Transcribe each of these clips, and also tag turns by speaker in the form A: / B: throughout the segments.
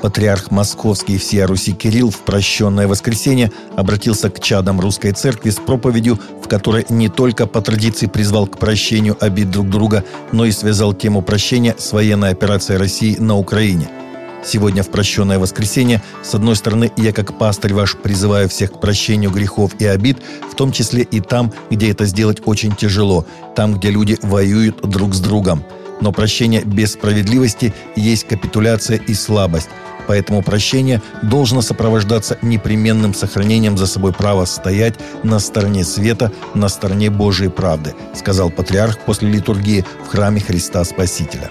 A: Патриарх Московский и всея Руси Кирилл в прощенное воскресенье обратился к чадам русской церкви с проповедью, в которой не только по традиции призвал к прощению обид друг друга, но и связал тему прощения с военной операцией России на Украине. Сегодня в прощенное воскресенье, с одной стороны, я как пастырь ваш призываю всех к прощению грехов и обид, в том числе и там, где это сделать очень тяжело, там, где люди воюют друг с другом. Но прощение без справедливости есть капитуляция и слабость – Поэтому прощение должно сопровождаться непременным сохранением за собой права стоять на стороне света, на стороне Божьей правды, сказал патриарх после литургии в храме Христа Спасителя.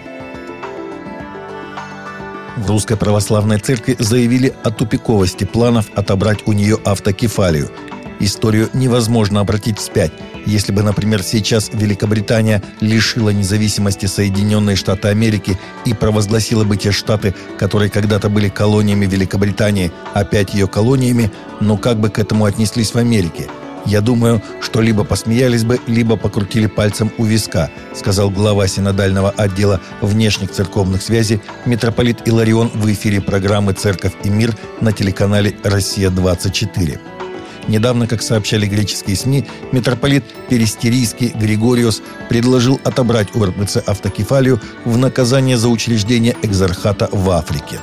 A: В Русской Православной Церкви заявили о тупиковости планов отобрать у нее автокефалию. Историю невозможно обратить вспять – если бы, например, сейчас Великобритания лишила независимости Соединенные Штаты Америки и провозгласила бы те штаты, которые когда-то были колониями Великобритании, опять ее колониями, но как бы к этому отнеслись в Америке? Я думаю, что либо посмеялись бы, либо покрутили пальцем у виска, сказал глава синодального отдела внешних церковных связей митрополит Иларион в эфире программы «Церковь и мир» на телеканале «Россия-24». Недавно, как сообщали греческие СМИ, митрополит Перестерийский Григориос предложил отобрать у РПЦ автокефалию в наказание за учреждение экзархата в Африке.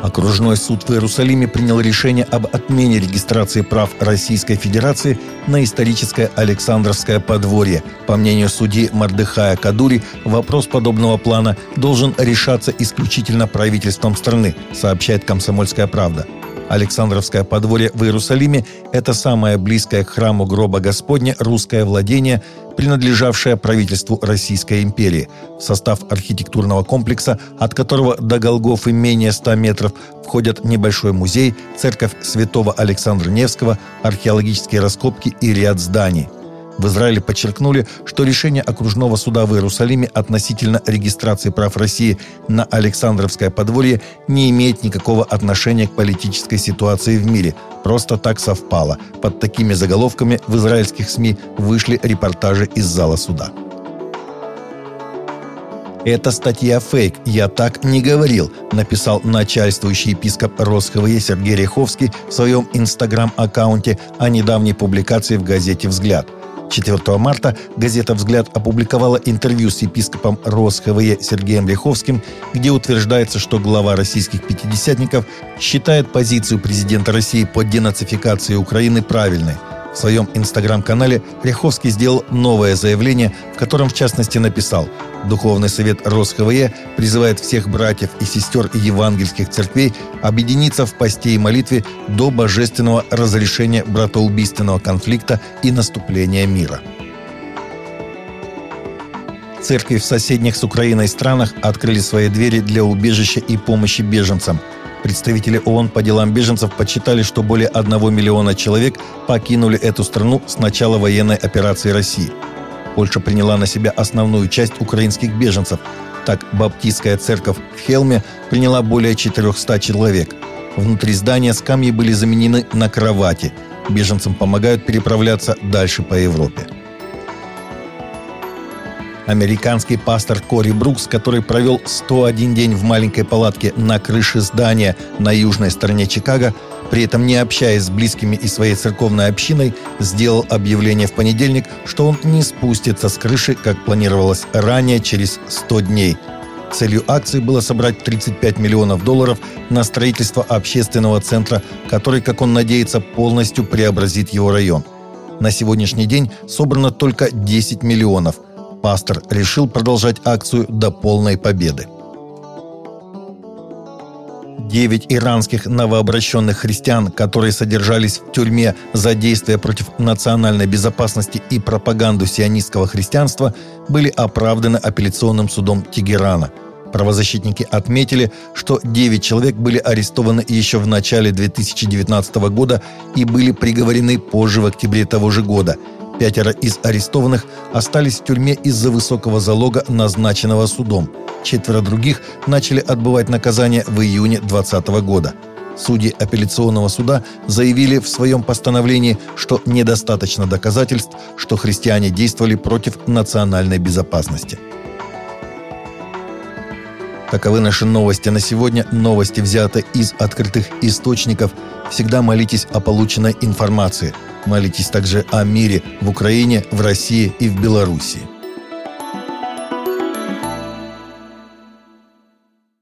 A: Окружной суд в Иерусалиме принял решение об отмене регистрации прав Российской Федерации на историческое Александровское подворье. По мнению судьи Мардыхая Кадури, вопрос подобного плана должен решаться исключительно правительством страны, сообщает «Комсомольская правда». Александровское подворье в Иерусалиме – это самое близкое к храму гроба Господня русское владение, принадлежавшее правительству Российской империи. В состав архитектурного комплекса, от которого до Голгофы менее 100 метров, входят небольшой музей, церковь святого Александра Невского, археологические раскопки и ряд зданий – в Израиле подчеркнули, что решение окружного суда в Иерусалиме относительно регистрации прав России на Александровское подворье не имеет никакого отношения к политической ситуации в мире. Просто так совпало. Под такими заголовками в израильских СМИ вышли репортажи из зала суда. «Это статья фейк, я так не говорил», написал начальствующий епископ Росхве Сергей Ряховский в своем инстаграм-аккаунте о недавней публикации в газете «Взгляд». 4 марта газета «Взгляд» опубликовала интервью с епископом РосХВЕ Сергеем Лиховским, где утверждается, что глава российских пятидесятников считает позицию президента России по денацификации Украины правильной – в своем инстаграм-канале Ряховский сделал новое заявление, в котором в частности написал «Духовный совет РосХВЕ призывает всех братьев и сестер евангельских церквей объединиться в посте и молитве до божественного разрешения братоубийственного конфликта и наступления мира». Церкви в соседних с Украиной странах открыли свои двери для убежища и помощи беженцам – Представители ООН по делам беженцев подсчитали, что более 1 миллиона человек покинули эту страну с начала военной операции России. Польша приняла на себя основную часть украинских беженцев. Так, Баптистская церковь в Хелме приняла более 400 человек. Внутри здания скамьи были заменены на кровати. Беженцам помогают переправляться дальше по Европе. Американский пастор Кори Брукс, который провел 101 день в маленькой палатке на крыше здания на южной стороне Чикаго, при этом не общаясь с близкими и своей церковной общиной, сделал объявление в понедельник, что он не спустится с крыши, как планировалось ранее, через 100 дней. Целью акции было собрать 35 миллионов долларов на строительство общественного центра, который, как он надеется, полностью преобразит его район. На сегодняшний день собрано только 10 миллионов – Пастор решил продолжать акцию до полной победы. Девять иранских новообращенных христиан, которые содержались в тюрьме за действия против национальной безопасности и пропаганду сионистского христианства, были оправданы апелляционным судом Тегерана. Правозащитники отметили, что 9 человек были арестованы еще в начале 2019 года и были приговорены позже в октябре того же года. Пятеро из арестованных остались в тюрьме из-за высокого залога, назначенного судом – Четверо других начали отбывать наказание в июне 2020 года. Судьи апелляционного суда заявили в своем постановлении, что недостаточно доказательств, что христиане действовали против национальной безопасности. Таковы наши новости на сегодня. Новости взяты из открытых источников. Всегда молитесь о полученной информации. Молитесь также о мире в Украине, в России и в Белоруссии.